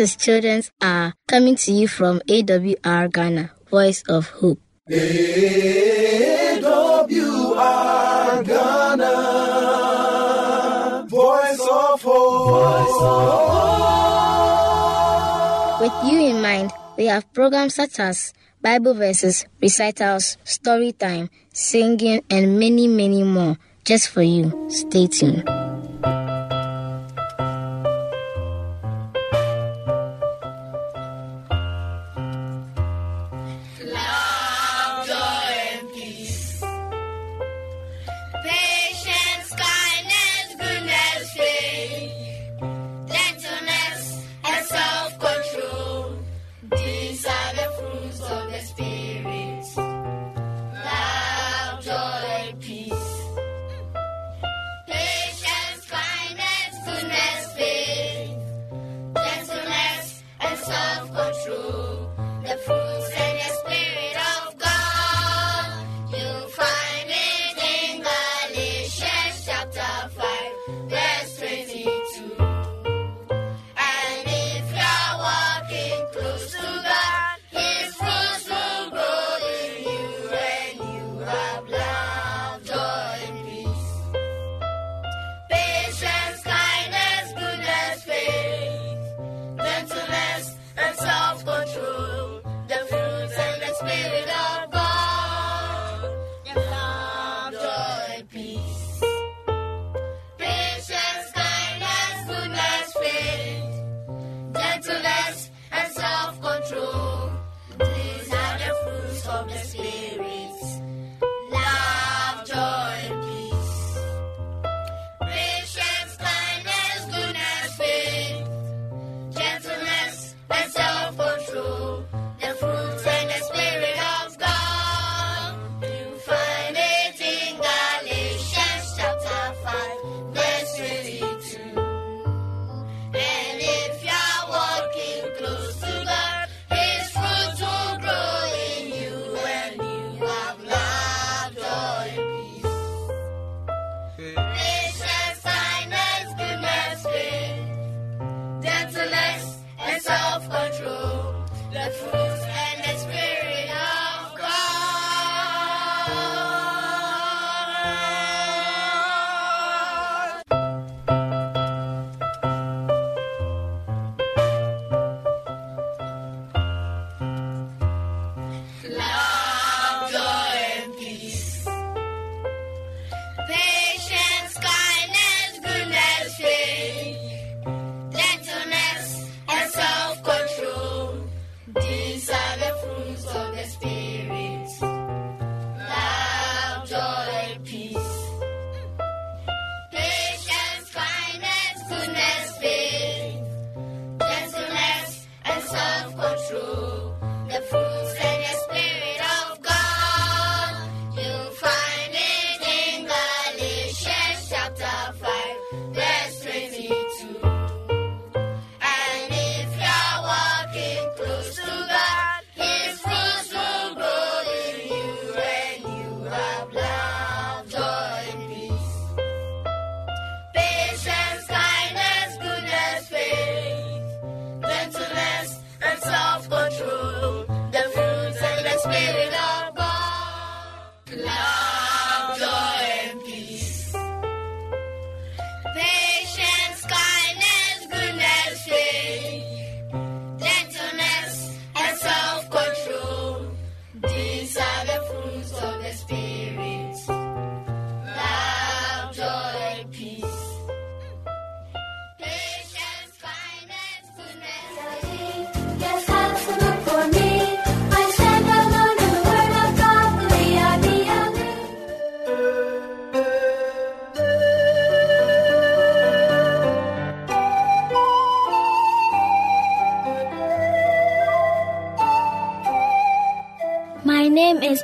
Is Children's Hour coming to you from AWR Ghana, Voice of Hope. AWR Ghana, Voice of Hope. Voice of hope. With you in mind, we have programs such as Bible verses, recitals, story time, singing, and many, many more just for you. Stay tuned.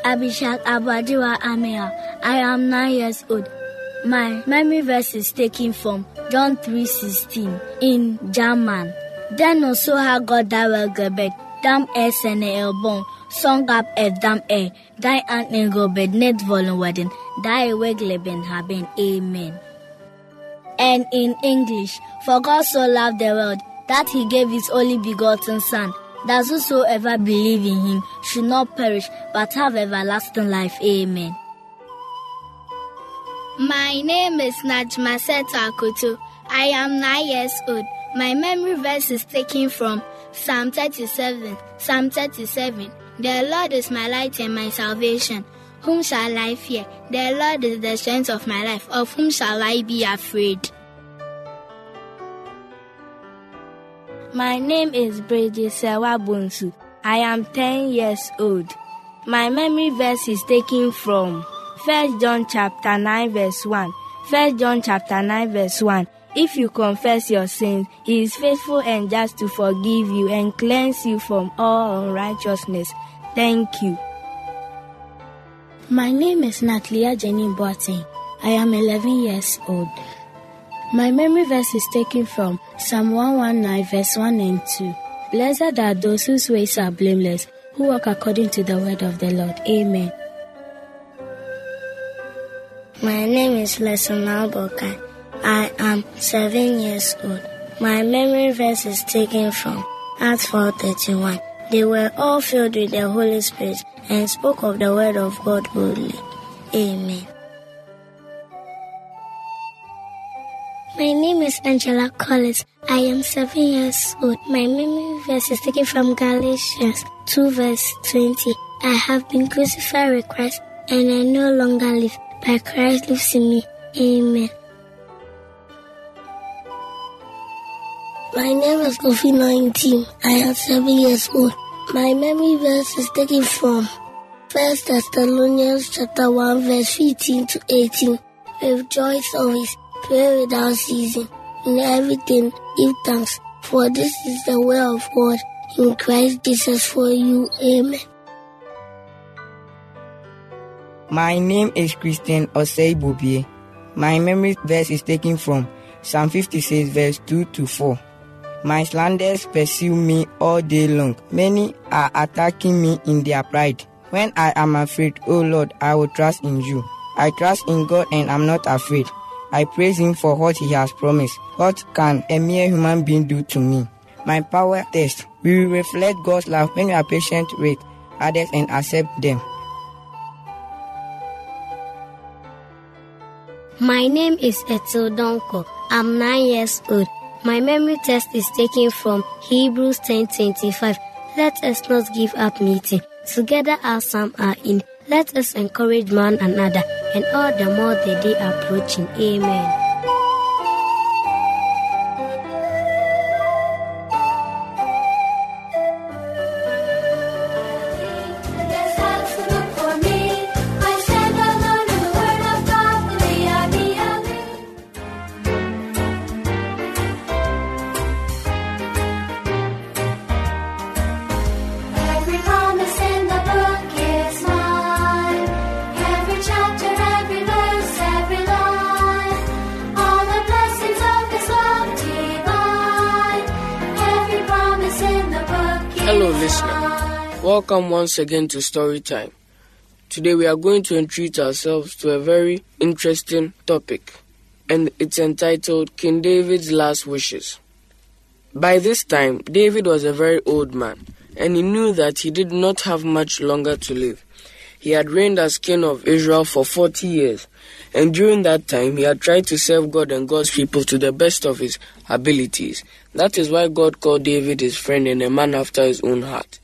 Abishak Abadiwa Amia. I am nine years old. My memory verse is taken from John 3.16 in German. Also ha God da wel gebed, dam e sene elbon, song up e dam e, die an en gobed net volen worden, die wegleben haben. Amen. And in English, for God so loved the world, that he gave his only begotten Son, that whosoever believe in him should not perish but have everlasting life. Amen. My name is Najma Akoto. I am nine years old. My memory verse is taken from Psalm 37. Psalm 37. The Lord is my light and my salvation. Whom shall I fear? The Lord is the strength of my life. Of whom shall I be afraid? My name is Brady Sewabunsu. I am 10 years old. My memory verse is taken from 1 John chapter 9 verse 1. 1 John chapter 9 verse 1. If you confess your sins, he is faithful and just to forgive you and cleanse you from all unrighteousness. Thank you. My name is Natalia Jenny Boateng. I am 11 years old. My memory verse is taken from Psalm 119, verse 1 and 2. Blessed are those whose ways are blameless, who walk according to the word of the Lord. Amen. My name is Lesson Albokai. I am seven years old. My memory verse is taken from Acts 4:31. They were all filled with the Holy Spirit and spoke of the word of God boldly. Amen. My name is Angela Collins. I am seven years old. My memory verse is taken from Galatians 2 verse 20. I have been crucified with Christ and I no longer live, but Christ lives in me. Amen. My name is Kofi 19. I am seven years old. My memory verse is taken from First Thessalonians chapter 1 verse 15 to 18. With joy always Pray without ceasing. In everything, give thanks, for this is the will of God in Christ Jesus for you. Amen. My name is Christian Osei. My memory verse is taken from Psalm 56, verse 2 to 4. My slanders pursue me all day long. Many are attacking me in their pride. When I am afraid, O Lord, I will trust in you. I trust in God and am not afraid. I praise him for what he has promised. What can a mere human being do to me? My power test. We will reflect God's love when we are patient with others and accept them. My name is Etil Donko. I'm nine years old. My memory test is taken from Hebrews 10:25. Let us not give up meeting. Together as some are in let us encourage one another, and all the more the day approaching. Amen. Welcome once again to Story Time. Today we are going to entreat ourselves to a very interesting topic, and it's entitled King David's Last Wishes. By this time, David was a very old man, and he knew that he did not have much longer to live. He had reigned as king of Israel for 40 years, and during that time he had tried to serve God and God's people to the best of his abilities. That is why God called David his friend and a man after his own heart.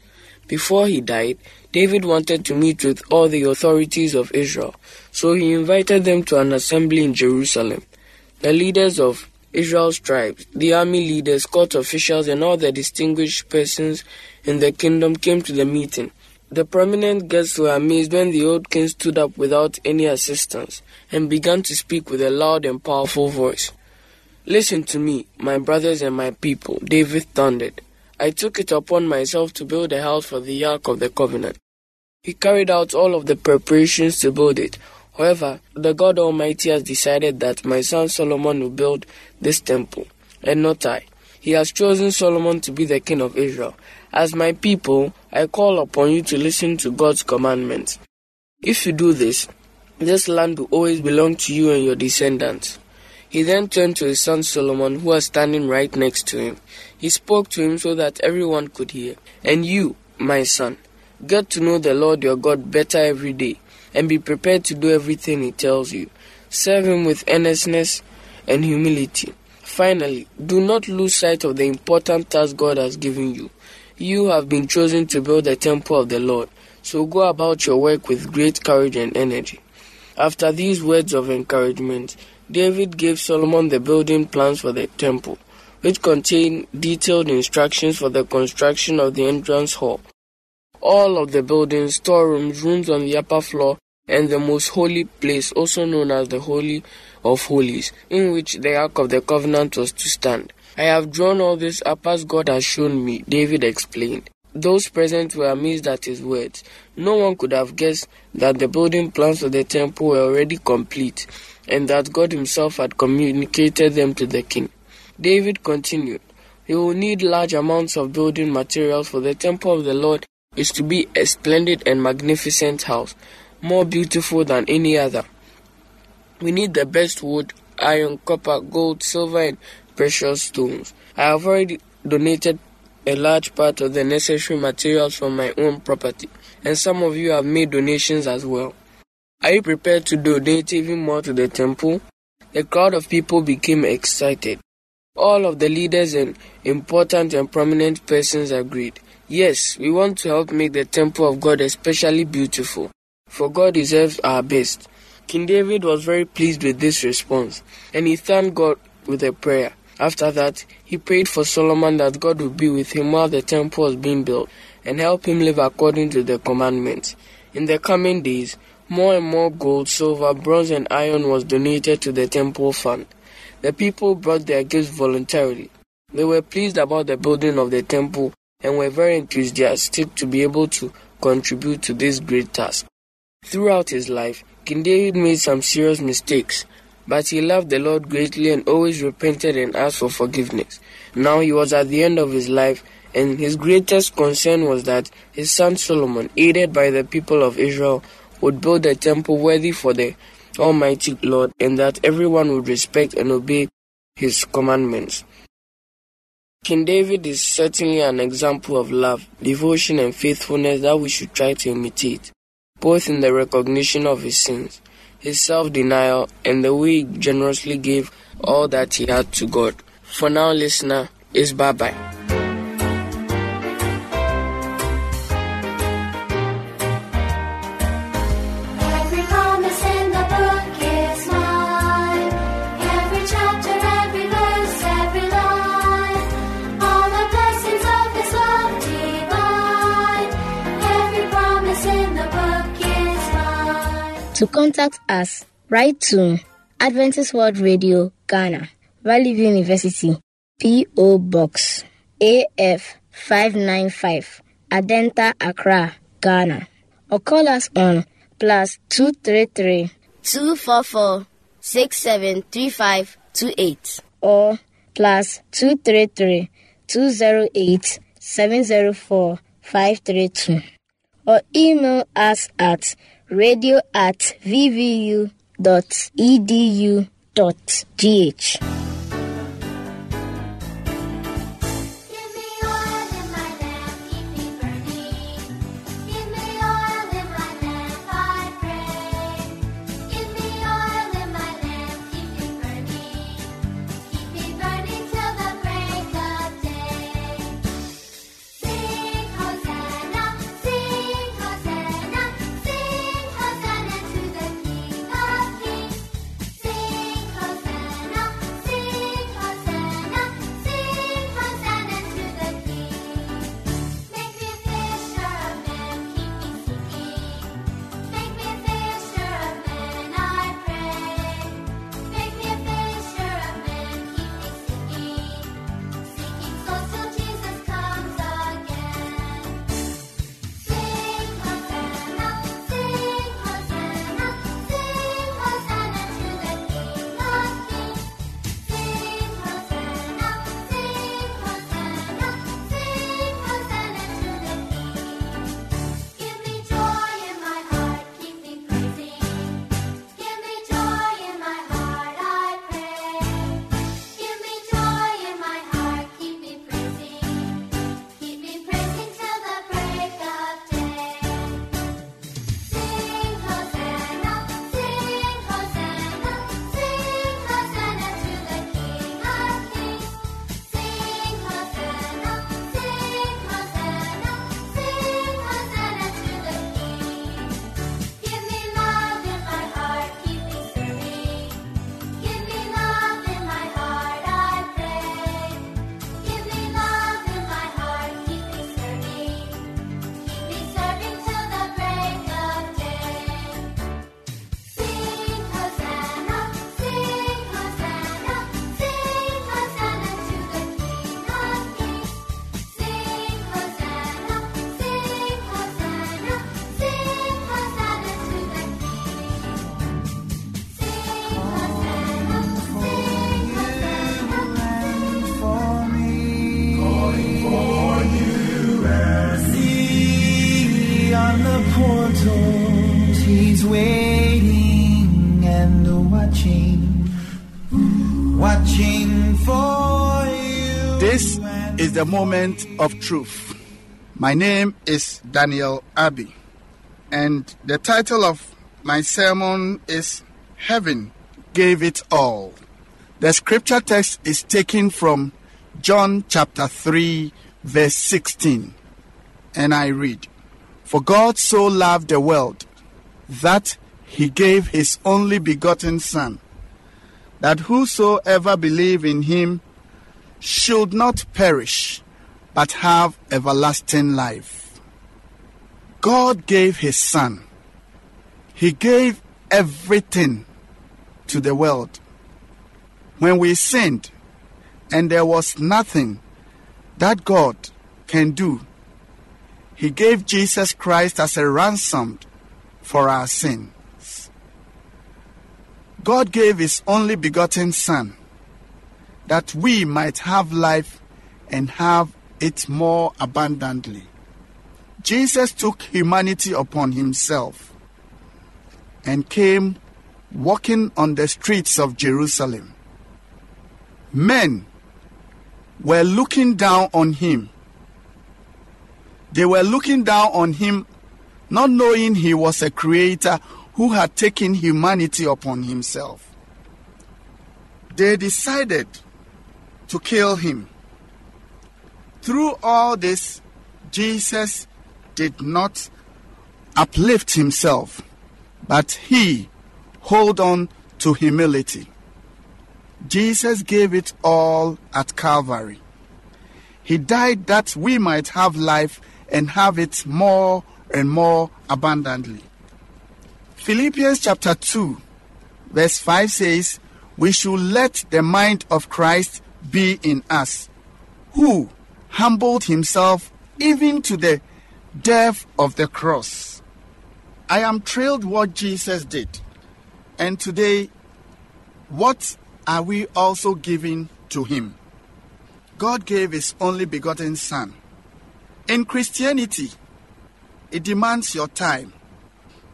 Before he died, David wanted to meet with all the authorities of Israel, so he invited them to an assembly in Jerusalem. The leaders of Israel's tribes, the army leaders, court officials, and all the distinguished persons in the kingdom came to the meeting. The prominent guests were amazed when the old king stood up without any assistance and began to speak with a loud and powerful voice. Listen to me, my brothers and my people, David thundered. I took it upon myself to build a house for the Ark of the Covenant. He carried out all of the preparations to build it. However, the God Almighty has decided that my son Solomon will build this temple, and not I. He has chosen Solomon to be the king of Israel. As my people, I call upon you to listen to God's commandments. If you do this, this land will always belong to you and your descendants. He then turned to his son Solomon, who was standing right next to him. He spoke to him so that everyone could hear. And you, my son, get to know the Lord your God better every day, and be prepared to do everything he tells you. Serve him with earnestness and humility. Finally, do not lose sight of the important task God has given you. You have been chosen to build the temple of the Lord, so go about your work with great courage and energy. After these words of encouragement, David gave Solomon the building plans for the temple, which contain detailed instructions for the construction of the entrance hall. All of the buildings, storerooms, rooms on the upper floor, and the most holy place, also known as the Holy of Holies, in which the Ark of the Covenant was to stand. I have drawn all this up as God has shown me, David explained. Those present were amazed at his words. No one could have guessed that the building plans for the temple were already complete and that God Himself had communicated them to the king. David continued, "He will need large amounts of building materials for the temple of the Lord is to be a splendid and magnificent house, more beautiful than any other. We need the best wood, iron, copper, gold, silver, and precious stones. I have already donated a large part of the necessary materials from my own property, and some of you have made donations as well. Are you prepared to donate even more to the temple? The crowd of people became excited. All of the leaders and important and prominent persons agreed. Yes, we want to help make the temple of God especially beautiful, for God deserves our best. King David was very pleased with this response, and he thanked God with a prayer. After that, he prayed for Solomon that God would be with him while the temple was being built and help him live according to the commandments. In the coming days, more and more gold, silver, bronze, and iron was donated to the temple fund. The people brought their gifts voluntarily. They were pleased about the building of the temple and were very enthusiastic to be able to contribute to this great task. Throughout his life, King David made some serious mistakes, but he loved the Lord greatly and always repented and asked for forgiveness. Now he was at the end of his life, and his greatest concern was that his son Solomon, aided by the people of Israel, would build a temple worthy for the Almighty Lord, and that everyone would respect and obey his commandments. King David is certainly an example of love, devotion, and faithfulness that we should try to imitate, both in the recognition of his sins, his self denial, and the way he generously gave all that he had to God. For now, listener, is bye bye. To contact us, write to Adventist World Radio, Ghana, Valley View University, P.O. Box, AF 595, Adenta, Accra, Ghana. Or call us on plus 233 244 673528 or plus 233 208 704 532 or email us at radio at vvu.edu.gh. waiting and watching, watching for you. This is the moment of truth. My name is Daniel Abbey, and the title of my sermon is Heaven Gave It All. The scripture text is taken from John chapter 3, verse 16. And I read, For God so loved the world that he gave his only begotten Son, that whosoever believe in him should not perish, but have everlasting life. God gave his Son. He gave everything to the world. When we sinned, and there was nothing that God can do, He gave Jesus Christ as a ransom for our sins. God gave His only begotten Son that we might have life and have it more abundantly. Jesus took humanity upon Himself and came walking on the streets of Jerusalem. Men were looking down on him. They were looking down on him, not knowing he was a creator who had taken humanity upon himself. They decided to kill him. Through all this, Jesus did not uplift himself, but he hold on to humility. Jesus gave it all at Calvary. He died that we might have life and have it more and more abundantly. Philippians chapter 2, verse 5 says, We should let the mind of Christ be in us, who humbled himself even to the death of the cross. I am thrilled what Jesus did. And today, what are we also giving to Him? God gave His only begotten Son. In Christianity, it demands your time.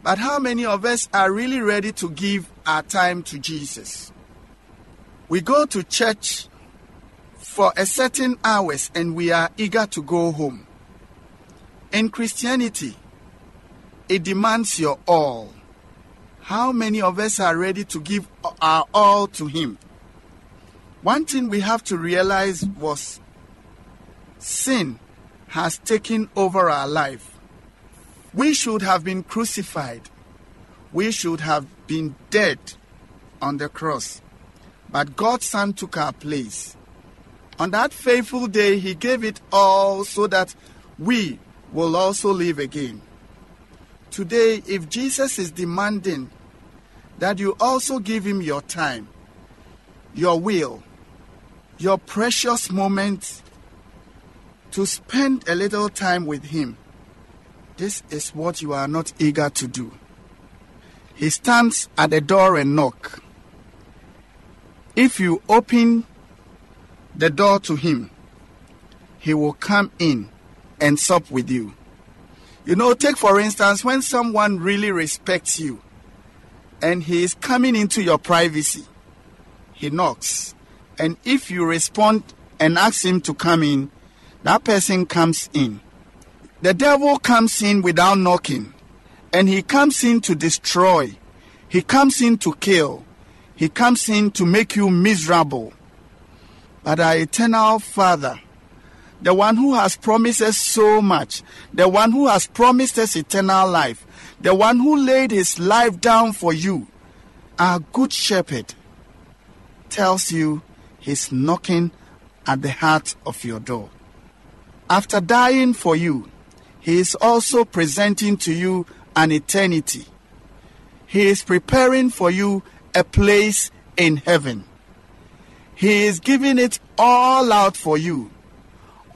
But how many of us are really ready to give our time to Jesus? We go to church for a certain hours and we are eager to go home. In Christianity, it demands your all. How many of us are ready to give our all to Him? One thing we have to realize was sin has taken over our life. We should have been crucified. We should have been dead on the cross. But God's Son took our place. On that faithful day, He gave it all so that we will also live again. Today, if Jesus is demanding that you also give him your time, your will, your precious moments to spend a little time with him. This is what you are not eager to do. He stands at the door and knock. If you open the door to him, he will come in and sup with you. You know, take for instance when someone really respects you and he is coming into your privacy. He knocks. And if you respond and ask him to come in, that person comes in. The devil comes in without knocking, and he comes in to destroy. He comes in to kill. He comes in to make you miserable. But our eternal Father, the one who has promised us so much, the one who has promised us eternal life, the one who laid his life down for you, our good shepherd, tells you he's knocking at the heart of your door. After dying for you, he is also presenting to you an eternity. He is preparing for you a place in heaven. He is giving it all out for you.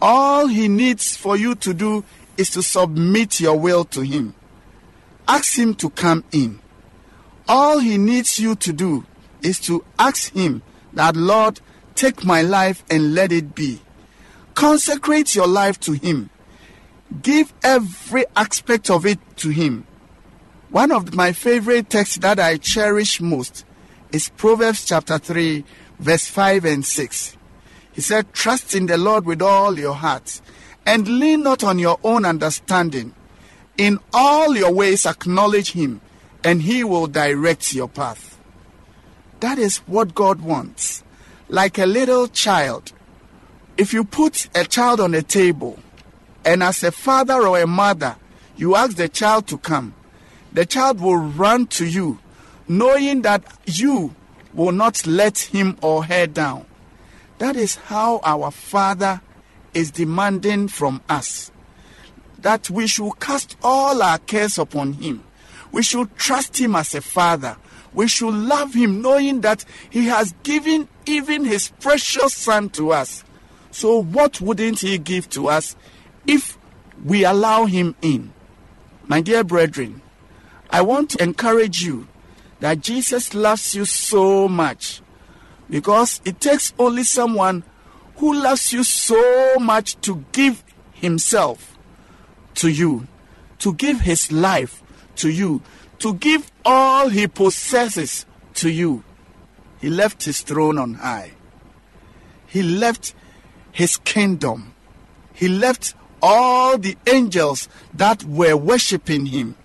All he needs for you to do is to submit your will to him. Ask him to come in. All he needs you to do is to ask him that, Lord, take my life and let it be. Consecrate your life to him. Give every aspect of it to Him. One of my favorite texts that I cherish most is Proverbs chapter 3, verse 5 and 6. He said, Trust in the Lord with all your heart and lean not on your own understanding. In all your ways acknowledge Him, and He will direct your path. That is what God wants. Like a little child, if you put a child on a table, and as a father or a mother, you ask the child to come, the child will run to you, knowing that you will not let him or her down. That is how our Father is demanding from us that we should cast all our cares upon Him. We should trust Him as a Father. We should love Him knowing that He has given even His precious Son to us. So, what wouldn't He give to us if we allow Him in? My dear brethren, I want to encourage you that Jesus loves you so much because it takes only someone who loves you so much to give himself to you, to give his life to you, to give all he possesses to you. He left his throne on high. He left his kingdom. He left all the angels that were worshiping him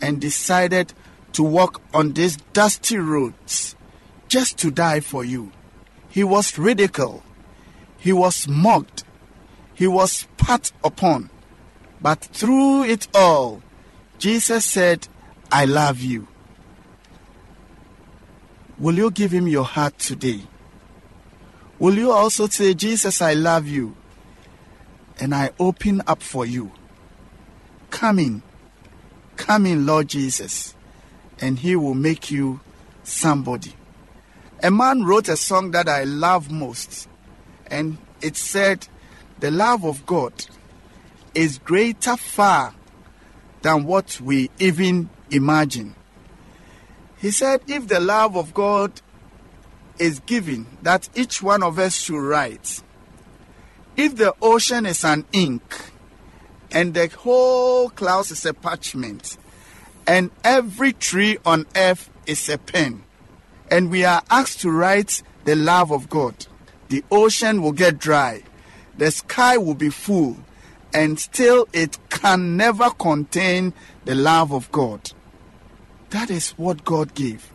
and decided to walk on these dusty roads just to die for you. He was ridiculed. He was mocked. He was spat upon. But through it all, Jesus said, I love you. Will you give him your heart today? Will you also say, Jesus, I love you, and I open up for you? Come in. Come in, Lord Jesus, and he will make you somebody. A man wrote a song that I love most, and it said, The love of God is greater far than what we even imagine. He said, If the love of God is given, that each one of us should write, if the ocean is an ink, and the whole cloud is a parchment, and every tree on earth is a pen, and we are asked to write the love of God, the ocean will get dry, the sky will be full, and still it can never contain the love of God. That is what God gave.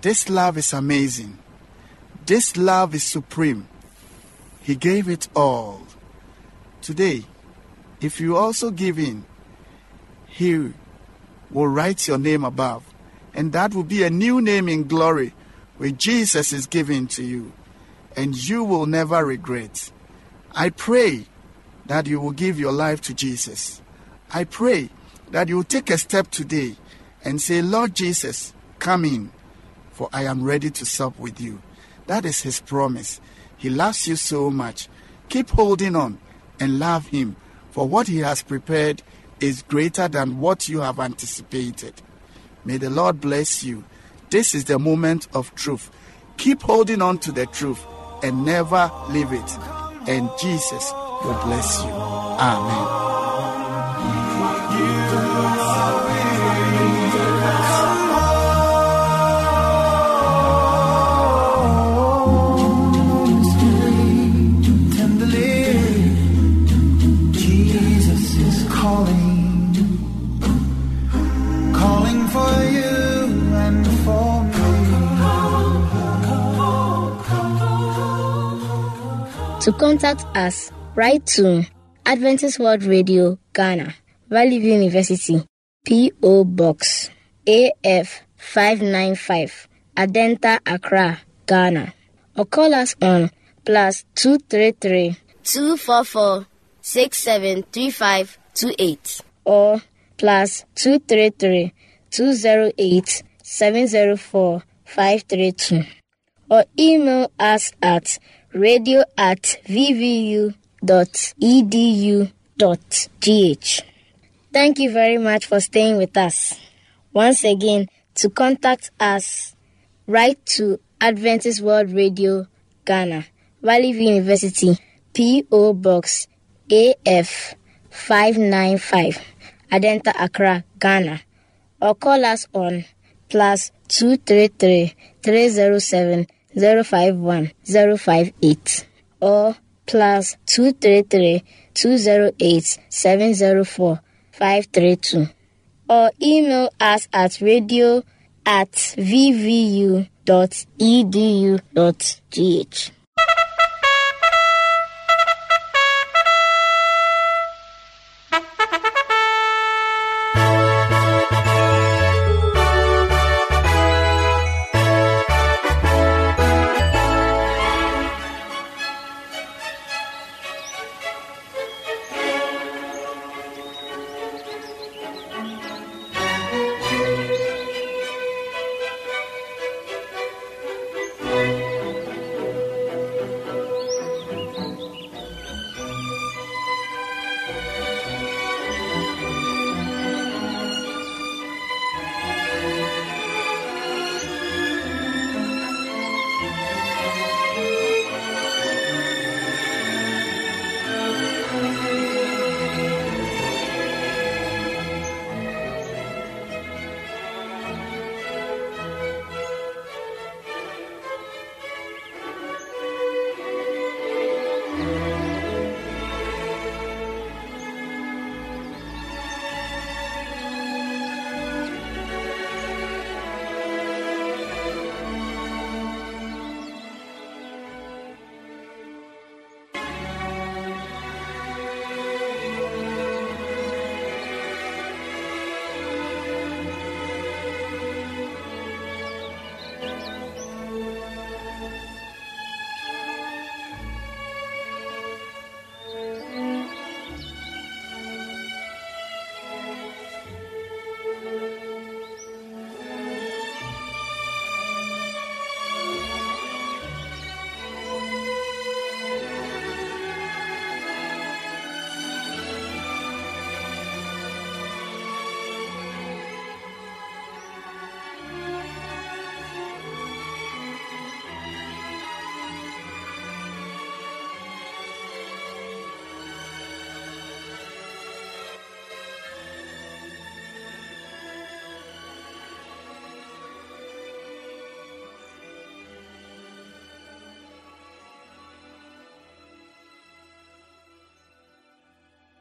This love is amazing. This love is supreme. He gave it all. Today, if you also give in, He will write your name above and that will be a new name in glory which Jesus is giving to you, and you will never regret. I pray that you will give your life to Jesus. I pray that you will take a step today and say, Lord Jesus, come in, for I am ready to sup with you. That is his promise. He loves you so much. Keep holding on and love him, for what he has prepared is greater than what you have anticipated. May the Lord bless you. This is the moment of truth. Keep holding on to the truth and never leave it. And Jesus will bless you. Amen. To contact us, write to Adventist World Radio, Ghana, Valley View University, P.O. Box, AF 595, Adenta, Accra, Ghana. Or call us on plus 233 244 673528 or plus 233 208 704 532 or email us at radio at vvu.edu.gh. Thank you very much for staying with us. Once again, to contact us, write to Adventist World Radio, Ghana, Valley View University, P.O. Box AF 595, Adenta Accra, Ghana. Or call us on plus 233 307 051 058 or plus 233 208 704 532 or email us at radio at vvu.edu.gh.